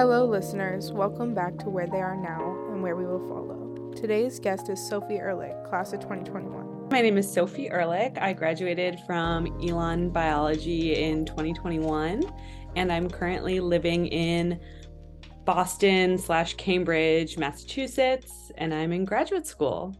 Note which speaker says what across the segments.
Speaker 1: Hello, listeners. Welcome back to Where They Are Now and Where We Will Follow. Today's guest is Sophie Erlich, class of 2021.
Speaker 2: My name is Sophie Erlich. I graduated from Elon Biology in 2021, and I'm currently living in Boston slash Cambridge, Massachusetts, and I'm in graduate school.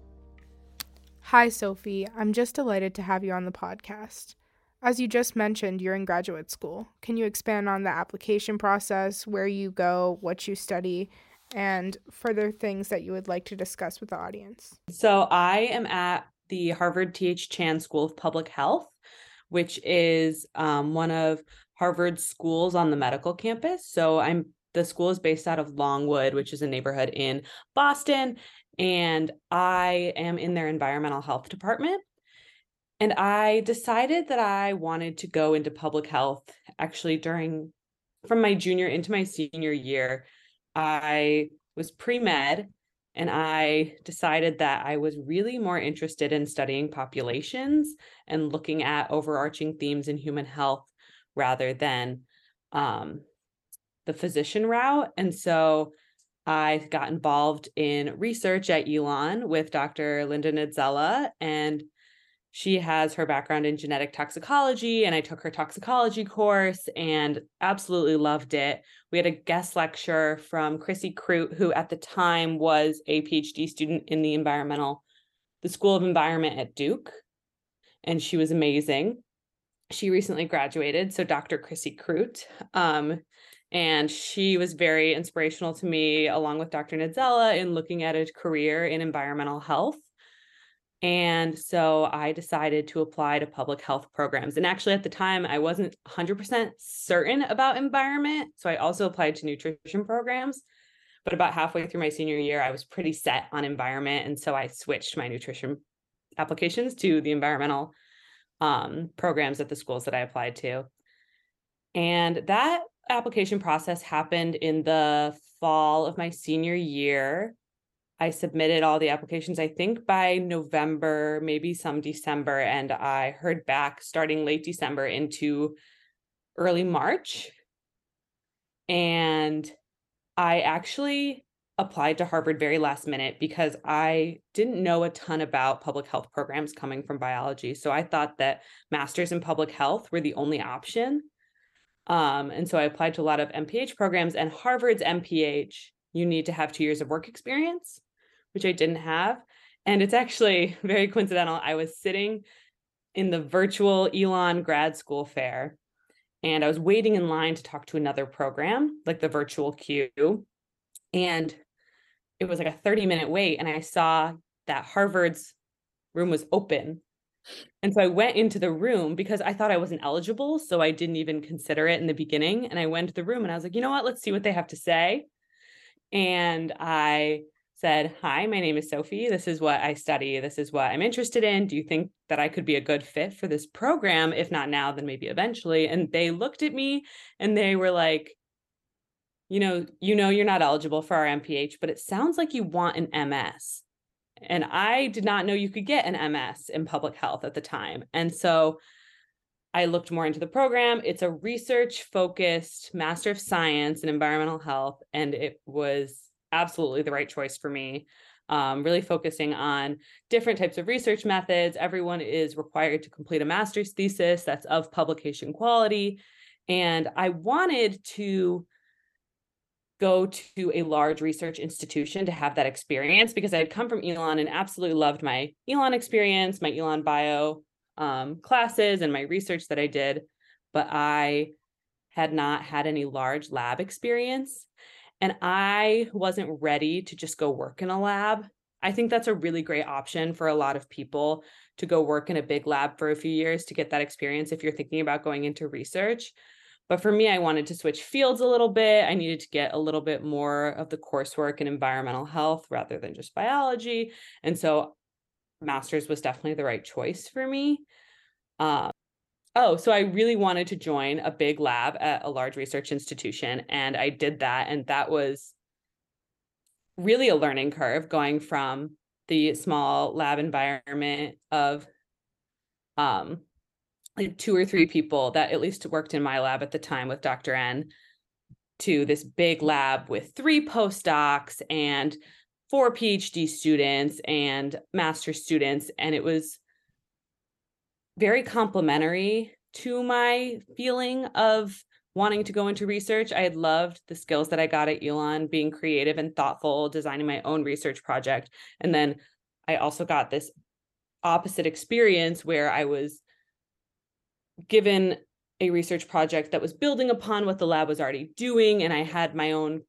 Speaker 1: Hi, Sophie. I'm just delighted to have you on the podcast. As you just mentioned, you're in graduate school. Can you expand on the application process, where you go, what you study, and further things that you would like to discuss with the audience?
Speaker 2: So, I am at the Harvard T.H. Chan School of Public Health, which is um, one of Harvard's schools on the medical campus. So, I'm the school is based out of Longwood, which is a neighborhood in Boston, and I am in their environmental health department. And I decided that I wanted to go into public health actually during from my junior into my senior year. I was pre med and I decided that I was really more interested in studying populations and looking at overarching themes in human health rather than um, the physician route. And so I got involved in research at Elon with Dr. Linda Niedziela and she has her background in genetic toxicology and i took her toxicology course and absolutely loved it. We had a guest lecture from chrissy Krute who at the time was a phd student in the environmental the school of environment at duke and she was amazing. She recently graduated so dr chrissy Krute um, and she was very inspirational to me along with dr niedziela in looking at a career in environmental health and so I decided to apply to public health programs. And actually, at the time, I wasn't 100% certain about environment. So I also applied to nutrition programs. But about halfway through my senior year, I was pretty set on environment. And so I switched my nutrition applications to the environmental um, programs at the schools that I applied to. And that application process happened in the fall of my senior year. I submitted all the applications, I think by November, maybe some December, and I heard back starting late December into early March. And I actually applied to Harvard very last minute because I didn't know a ton about public health programs coming from biology. So I thought that masters in public health were the only option. Um, and so I applied to a lot of MPH programs, and Harvard's MPH, you need to have two years of work experience which I didn't have. And it's actually very coincidental. I was sitting in the virtual Elon grad school fair and I was waiting in line to talk to another program, like the virtual queue. And it was like a 30 minute wait. And I saw that Harvard's room was open. And so I went into the room because I thought I wasn't eligible. So I didn't even consider it in the beginning. And I went to the room and I was like, you know what? Let's see what they have to say. And I said, Hi, my name is Sophie. This is what I study. This is what I'm interested in. Do you think that I could be a good fit for this program? If not now, then maybe eventually. And they looked at me and they were like, you know, you know, you're not eligible for our MPH, but it sounds like you want an MS. And I did not know you could get an MS in public health at the time. And so I looked more into the program. It's a research focused Master of Science in Environmental Health, and it was absolutely the right choice for me. Um, really focusing on different types of research methods. Everyone is required to complete a master's thesis that's of publication quality. And I wanted to go to a large research institution to have that experience because I had come from Elon and absolutely loved my Elon experience, my Elon bio um, classes, and my research that I did. But I had not had any large lab experience. And I wasn't ready to just go work in a lab. I think that's a really great option for a lot of people to go work in a big lab for a few years to get that experience if you're thinking about going into research. But for me, I wanted to switch fields a little bit. I needed to get a little bit more of the coursework in environmental health rather than just biology. And so, master's was definitely the right choice for me. Um, Oh, so I really wanted to join a big lab at a large research institution. And I did that. And that was really a learning curve going from the small lab environment of um, like two or three people that at least worked in my lab at the time with Dr. N to this big lab with three postdocs and four PhD students and master students. And it was very complimentary to my feeling of wanting to go into research. I had loved the skills that I got at Elon, being creative and thoughtful, designing my own research project. And then I also got this opposite experience where I was given a research project that was building upon what the lab was already doing. And I had my own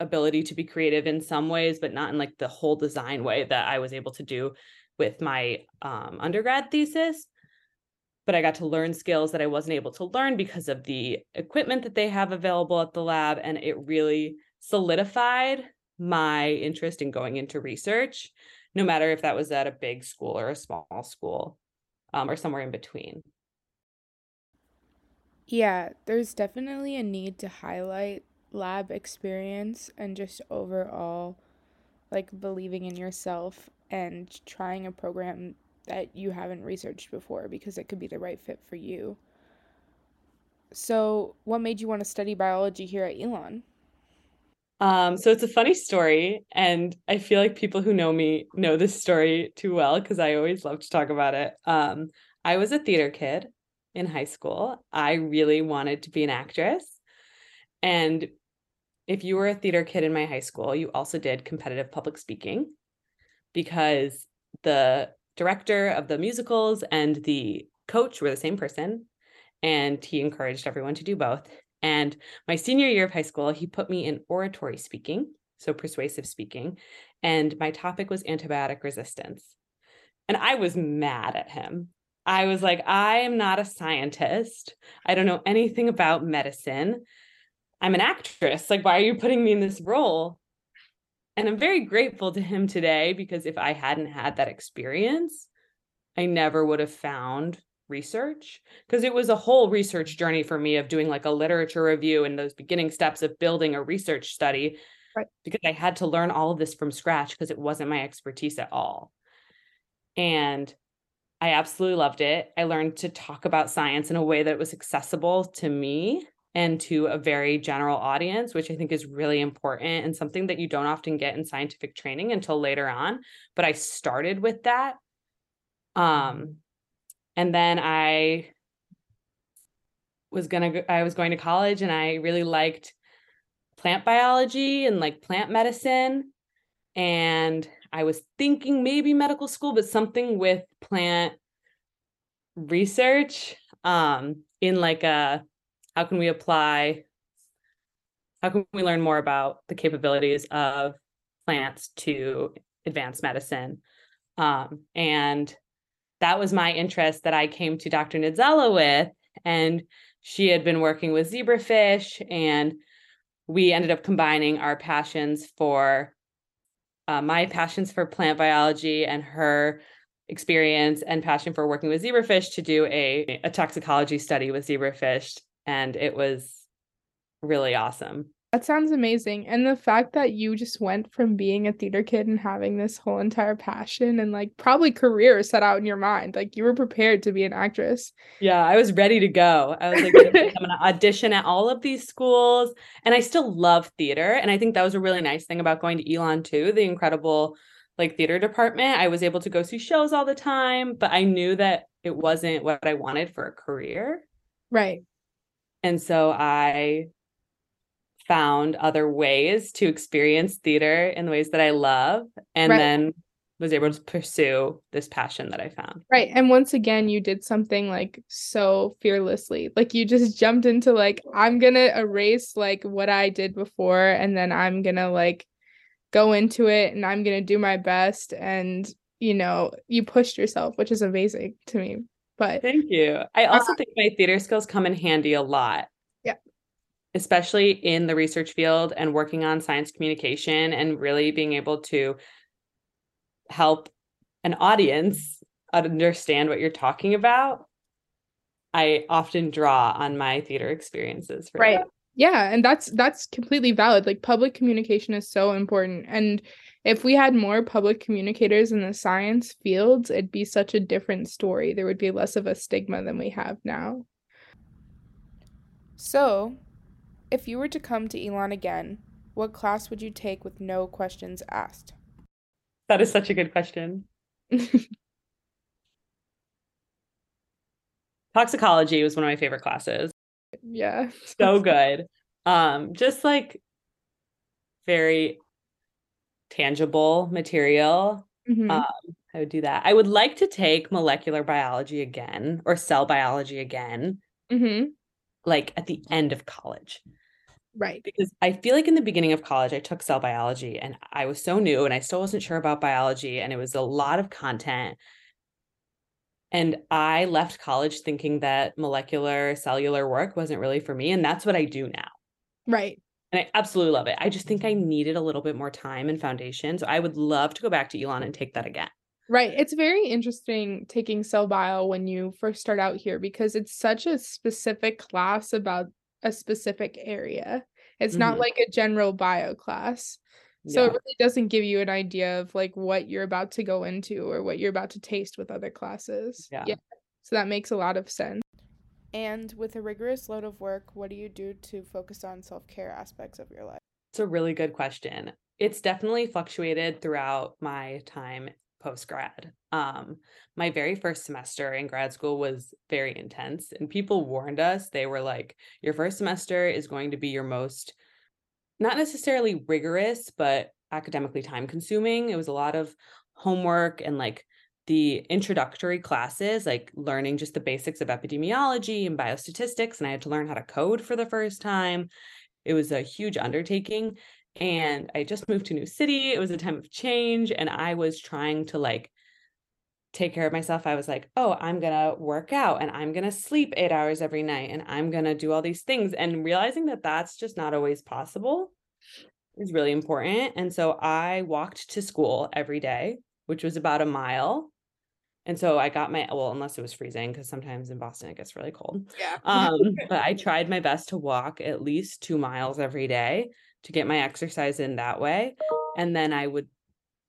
Speaker 2: ability to be creative in some ways, but not in like the whole design way that I was able to do with my um, undergrad thesis but I got to learn skills that I wasn't able to learn because of the equipment that they have available at the lab. And it really solidified my interest in going into research, no matter if that was at a big school or a small school um, or somewhere in between.
Speaker 1: Yeah, there's definitely a need to highlight lab experience and just overall like believing in yourself and trying a program that you haven't researched before because it could be the right fit for you. So, what made you want to study biology here at Elon?
Speaker 2: Um, so it's a funny story, and I feel like people who know me know this story too well because I always love to talk about it. Um, I was a theater kid in high school. I really wanted to be an actress. And if you were a theater kid in my high school, you also did competitive public speaking because the director of the musicals and the coach were the same person. And he encouraged everyone to do both. And my senior year of high school, he put me in oratory speaking, so persuasive speaking. And my topic was antibiotic resistance. And I was mad at him. I was like, I am not a scientist. I don't know anything about medicine. I'm an actress. Like, why are you putting me in this role? And I'm very grateful to him today because if I hadn't had that experience, I never would have found research because it was a whole research journey for me of doing like a literature review and those beginning steps of building a research study right. because I had to learn all of this from scratch because it wasn't my expertise at all. And I absolutely loved it. I learned to talk about science in a way that was accessible to me and to a very general audience, which I think is really important and something that you don't often get in scientific training until later on. But I started with that. Um, and then I was gonna I was going to college and I really liked plant biology and like plant medicine. And I was thinking maybe medical school, but something with plant research um in like a how can we apply how can we learn more about the capabilities of plants to advance medicine? Um, and that was my interest that i came to dr niedziela with and she had been working with zebrafish and we ended up combining our passions for uh, my passions for plant biology and her experience and passion for working with zebrafish to do a, a toxicology study with zebrafish and it was really awesome.
Speaker 1: That sounds amazing. And the fact that you just went from being a theater kid and having this whole entire passion and like probably career set out in your mind, like you were prepared to be an actress.
Speaker 2: Yeah, I was ready to go. I was like, I'm going to audition at all of these schools. And I still love theater. And I think that was a really nice thing about going to Elon too, the incredible like theater department. I was able to go see shows all the time, but I knew that it wasn't what I wanted for a career.
Speaker 1: Right.
Speaker 2: And so I found other ways to experience theater in the ways that I love and right. then was able to pursue this passion that I found.
Speaker 1: Right. And once again, you did something like so fearlessly. Like you just jumped into like, I'm going to erase like what I did before and then I'm going to like go into it and I'm going to do my best. And, you know, you pushed yourself, which is amazing to me. But
Speaker 2: thank you. I also uh, think my theater skills come in handy a lot.
Speaker 1: Yeah.
Speaker 2: Especially in the research field and working on science communication and really being able to help an audience understand what you're talking about. I often draw on my theater experiences
Speaker 1: right. That. Yeah, and that's that's completely valid. Like public communication is so important and if we had more public communicators in the science fields, it'd be such a different story. There would be less of a stigma than we have now. So, If you were to come to Elon again, what class would you take with no questions asked?
Speaker 2: That is such a good question. Toxicology was one of my favorite classes.
Speaker 1: Yeah.
Speaker 2: so good. Um, just like very tangible material.
Speaker 1: Mhm.
Speaker 2: Um, I would do that. I would like to take molecular biology again or cell biology again,
Speaker 1: Mhm.
Speaker 2: like at the end of college.
Speaker 1: Right.
Speaker 2: Because I feel like in the beginning of college, I took cell biology and I was so new and I still wasn't sure about biology. And it was a lot of content. And I left college thinking that molecular cellular work wasn't really for me. And that's what I do now.
Speaker 1: Right.
Speaker 2: And I absolutely love it. I just think I needed a little bit more time and foundation. So I would love to go back to Elon and take that again.
Speaker 1: Right. It's very interesting taking cell bio when you first start out here because it's such a specific class about a specific area. It's not
Speaker 2: Mhm.
Speaker 1: like a general bio class. So it really doesn't give you an idea of like what you're about to go into or what you're about to taste with other classes.
Speaker 2: Yeah.
Speaker 1: So that makes a lot of sense. And with a rigorous load of work, what do you do to focus on self-care aspects of your life?
Speaker 2: It's a really good question. It's definitely fluctuated throughout my time post grad. Um, my very first semester in grad school was very intense, and people warned us. They were like, Your first semester is going to be your most, not necessarily rigorous, but academically time consuming. It was a lot of homework and like the introductory classes, like learning just the basics of epidemiology and biostatistics. And I had to learn how to code for the first time. It was a huge undertaking and I just moved to a new city. It was a time of change and I was trying to like take care of myself. I was like, "Oh, I'm going to work out and I'm going to sleep 8 hours every night and I'm going to do all these things." And realizing that that's just not always possible is really important. And so I walked to school every day, which was about a mile. And so I got my well, unless it was freezing because sometimes in Boston it gets really cold.
Speaker 1: Yeah.
Speaker 2: Um, but I tried my best to walk at least two miles every day to get my exercise in that way. And then I would,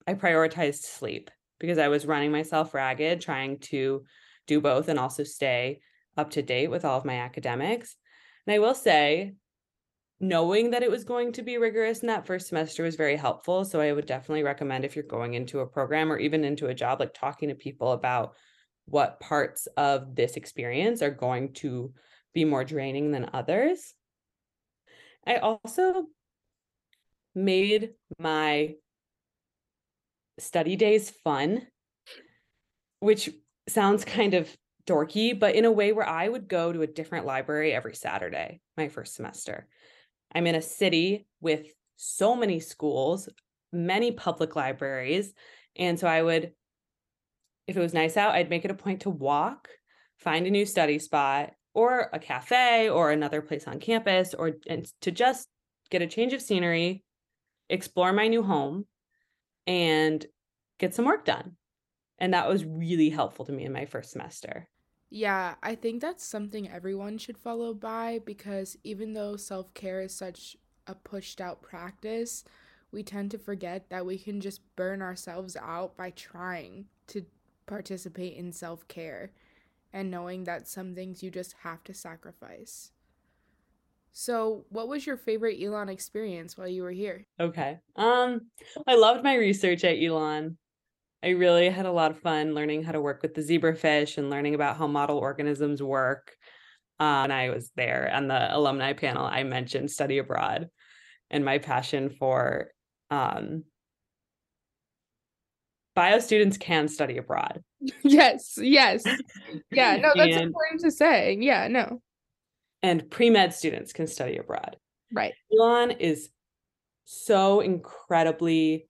Speaker 2: I prioritized sleep because I was running myself ragged trying to do both and also stay up to date with all of my academics. And I will say, knowing that it was going to be rigorous in that first semester was very helpful. So I would definitely recommend if you're going into a program or even into a job, like talking to people about what parts of this experience are going to be more draining than others. I also made my study days fun, which sounds kind of dorky, but in a way where I would go to a different library every Saturday, my first semester. I'm in a city with so many schools, many public libraries. And so I would, if it was nice out, I'd make it a point to walk, find a new study spot or a cafe or another place on campus or and to just get a change of scenery, explore my new home and get some work done. And that was really helpful to me in my first semester.
Speaker 1: Yeah, I think that's something everyone should follow by because even though self care is such a pushed out practice, we tend to forget that we can just burn ourselves out by trying to participate in self care and knowing that some things you just have to sacrifice. So, what was your favorite Elon experience while you were here?
Speaker 2: Okay. Um, I loved my research at Elon. I really had a lot of fun learning how to work with the zebrafish and learning about how model organisms work. Uh, and I was there on the alumni panel. I mentioned study abroad and my passion for um, bio students can study abroad.
Speaker 1: yes, yes. Yeah, no, that's
Speaker 2: And-
Speaker 1: important to say. Yeah, no.
Speaker 2: and pre-med students can study abroad.
Speaker 1: Right.
Speaker 2: Elon is so incredibly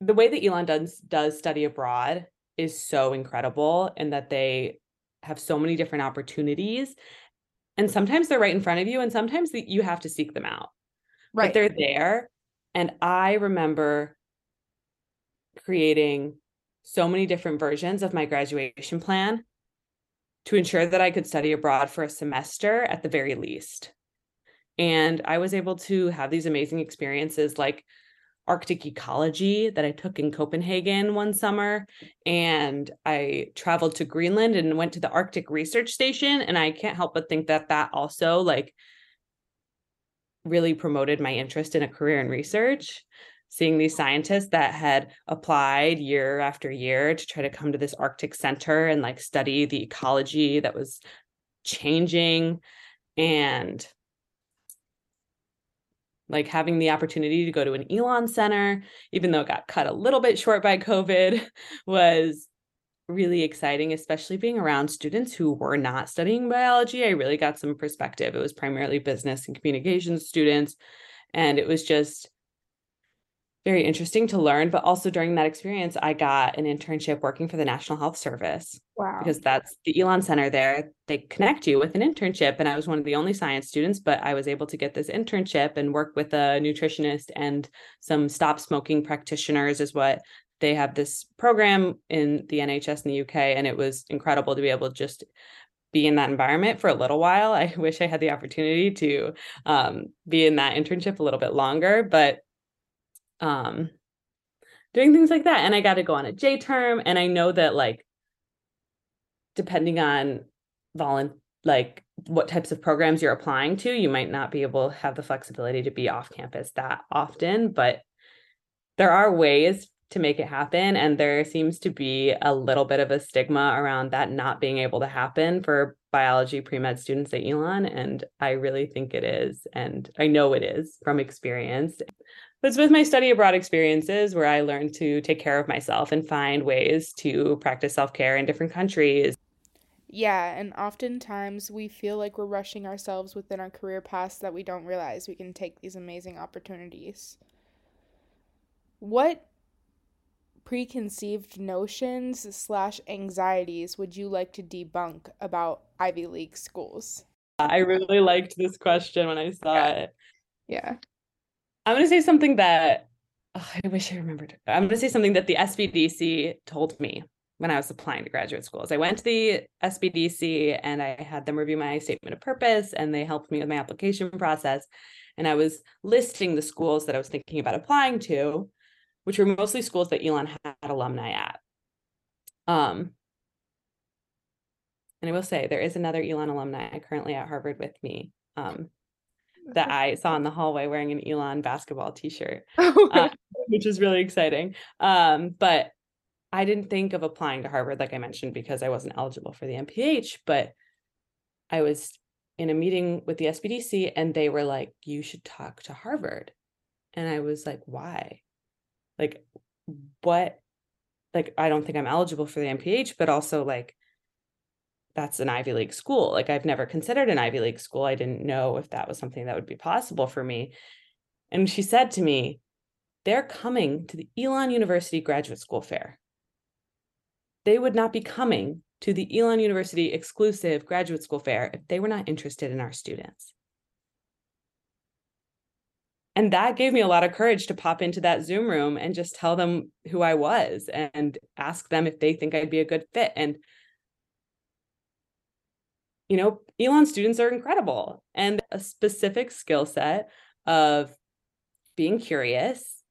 Speaker 2: the way that Elon does does study abroad is so incredible and that they have so many different opportunities. And sometimes they're right in front of you and sometimes that you have to seek them out. But
Speaker 1: Right.
Speaker 2: they're there and i remember creating so many different versions of my graduation plan to ensure that i could study abroad for a semester at the very least. And i was able to have these amazing experiences like arctic ecology that i took in copenhagen one summer and i traveled to greenland and went to the arctic research station and i can't help but think that that also like really promoted my interest in a career in research. Seeing these scientists that had applied year after year to try to come to this arctic center and like study the ecology that was changing and like having the opportunity to go to an Elon center even though it got cut a little bit short by covid was really exciting, especially being around students who were not studying biology. I really got some perspective. It was primarily business and communications students. And it was just very interesting to learn. But also during that experience, I got an internship working for the National Health Service.
Speaker 1: Wow.
Speaker 2: Because that's the Elon Center there. They connect you with an internship. And I was one of the only science students, but I was able to get this internship and work with a nutritionist and some stop smoking practitioners, is what they have this program in the NHS in the UK, and it was incredible to be able to just be in that environment for a little while. I wish I had the opportunity to um, be in that internship a little bit longer, but um, doing things like that. And I got to go on a J term, and I know that like depending on volun like what types of programs you're applying to, you might not be able to have the flexibility to be off campus that often, but there are ways to make it happen. And there seems to be a little bit of a stigma around that not being able to happen for biology pre med students at Elon. And I really think it is. And I know it is from experience. But it's with my study abroad experiences where I learned to take care of myself and find ways to practice self care in different countries.
Speaker 1: Yeah, and oftentimes we feel like we're rushing ourselves within our career paths that we don't realize we can take these amazing opportunities. What preconceived notions slash anxieties would you like to debunk about Ivy League schools?
Speaker 2: I really liked this question when I saw
Speaker 1: yeah.
Speaker 2: it.
Speaker 1: Yeah.
Speaker 2: I'm going to say something that oh, I wish I remembered. I'm going to say something that the SPDC told me when I was applying to graduate schools. I went to the SPDC and I had them review my statement of purpose and they helped me with my application process. And I was listing the schools that I was thinking about applying to which were mostly schools that Elon had alumni at. Um, and I will say there is another Elon alumni currently at Harvard with me um, that I saw in the hallway wearing an Elon basketball T-shirt, uh, which is really exciting. Um, but I didn't think of applying to Harvard, like I mentioned, because I wasn't eligible for the MPH. But I was in a meeting with the SPDC, and they were like, "You should talk to Harvard," and I was like, "Why?" like what like I don't think I'm eligible for the MPH, but also like that's an Ivy League school. Like I've never considered an Ivy League school. I didn't know if that was something that would be possible for me. And she said to me, they're coming to the Elon University Graduate School Fair. They would not be coming to the Elon University exclusive graduate school fair if they were not interested in our students. And that gave me a lot of courage to pop into that Zoom room and just tell them who I was and ask them if they think I'd be a good fit. And, you know, Elon students are incredible and a specific skill set of being curious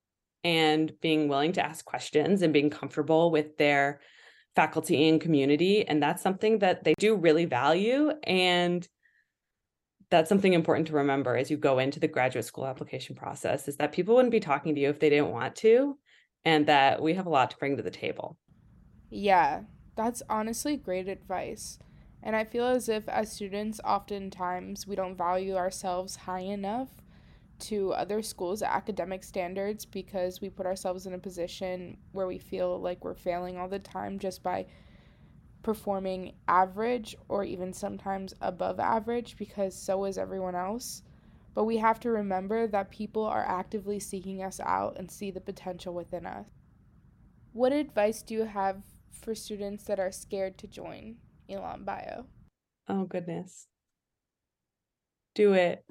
Speaker 2: and being willing to ask questions and being comfortable with their faculty and community. And that's something that they do really value. And that's something important to remember as you go into the graduate school application process is that people wouldn't be talking to you if they didn't want to and that we have a lot to bring to the table.
Speaker 1: Yeah, that's honestly great advice. And I feel as if as students oftentimes we don't value ourselves high enough to other schools' academic standards because we put ourselves in a position where we feel like we're failing all the time just by performing average or even sometimes above average because so is everyone else. But we have to remember that people are actively seeking us out and see the potential within us. What advice do you have for students that are scared to join Elon Bio?
Speaker 2: Oh, goodness. Do it.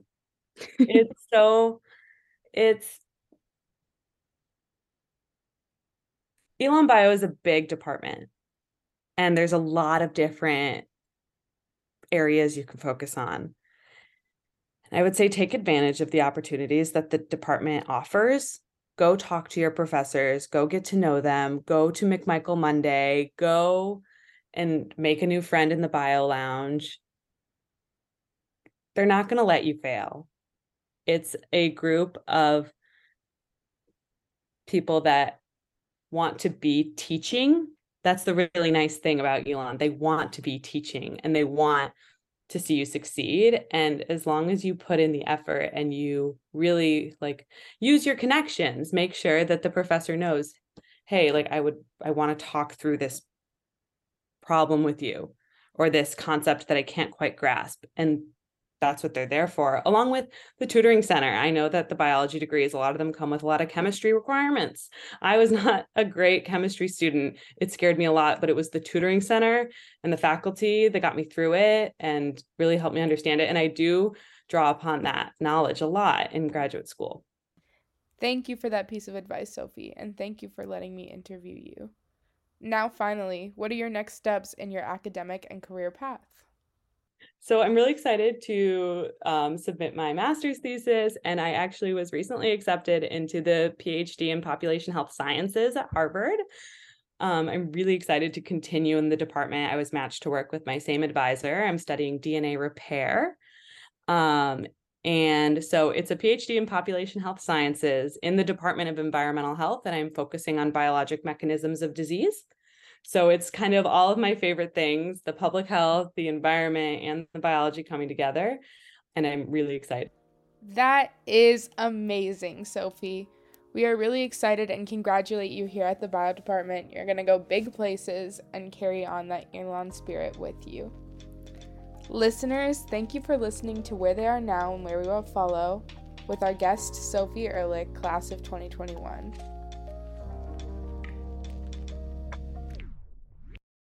Speaker 2: it's so, it's, Elon Bio is a big department and there's a lot of different areas you can focus on. I would say take advantage of the opportunities that the department offers. Go talk to your professors, go get to know them, go to McMichael Monday, go and make a new friend in the bio lounge. They're not going to let you fail. It's a group of people that want to be teaching. That's the really nice thing about Elon. They want to be teaching and they want to see you succeed and as long as you put in the effort and you really like use your connections make sure that the professor knows hey like i would i want to talk through this problem with you or this concept that i can't quite grasp and that's what they're there for along with the tutoring center. I know that the biology degrees a lot of them come with a lot of chemistry requirements. I was not a great chemistry student. It scared me a lot but it was the tutoring center and the faculty that got me through it and really helped me understand it and i do draw upon that knowledge a lot in graduate school.
Speaker 1: Thank you for that piece of advice sophie and thank you for letting me interview you now finally what are your next steps in your academic and career path
Speaker 2: so I'm really excited to um, submit my master's thesis, and I actually was recently accepted into the PhD in population health sciences at Harvard. Um, I'm really excited to continue in the department. I was matched to work with my same advisor. I'm studying DNA repair. Um, and so it's a PhD in population health sciences in the Department of Environmental Health, and I'm focusing on biologic mechanisms of disease. So it's kind of all of my favorite things the public health, the environment, and the biology coming together. And I'm really excited.
Speaker 1: That is amazing, Sophie. We are really excited and congratulate you here at the bio department. You're going to go big places and carry on that Elon spirit with you. Listeners, thank you for listening to Where They Are Now and Where We Will Follow with our guest, Sophie Erlich, class of 2021.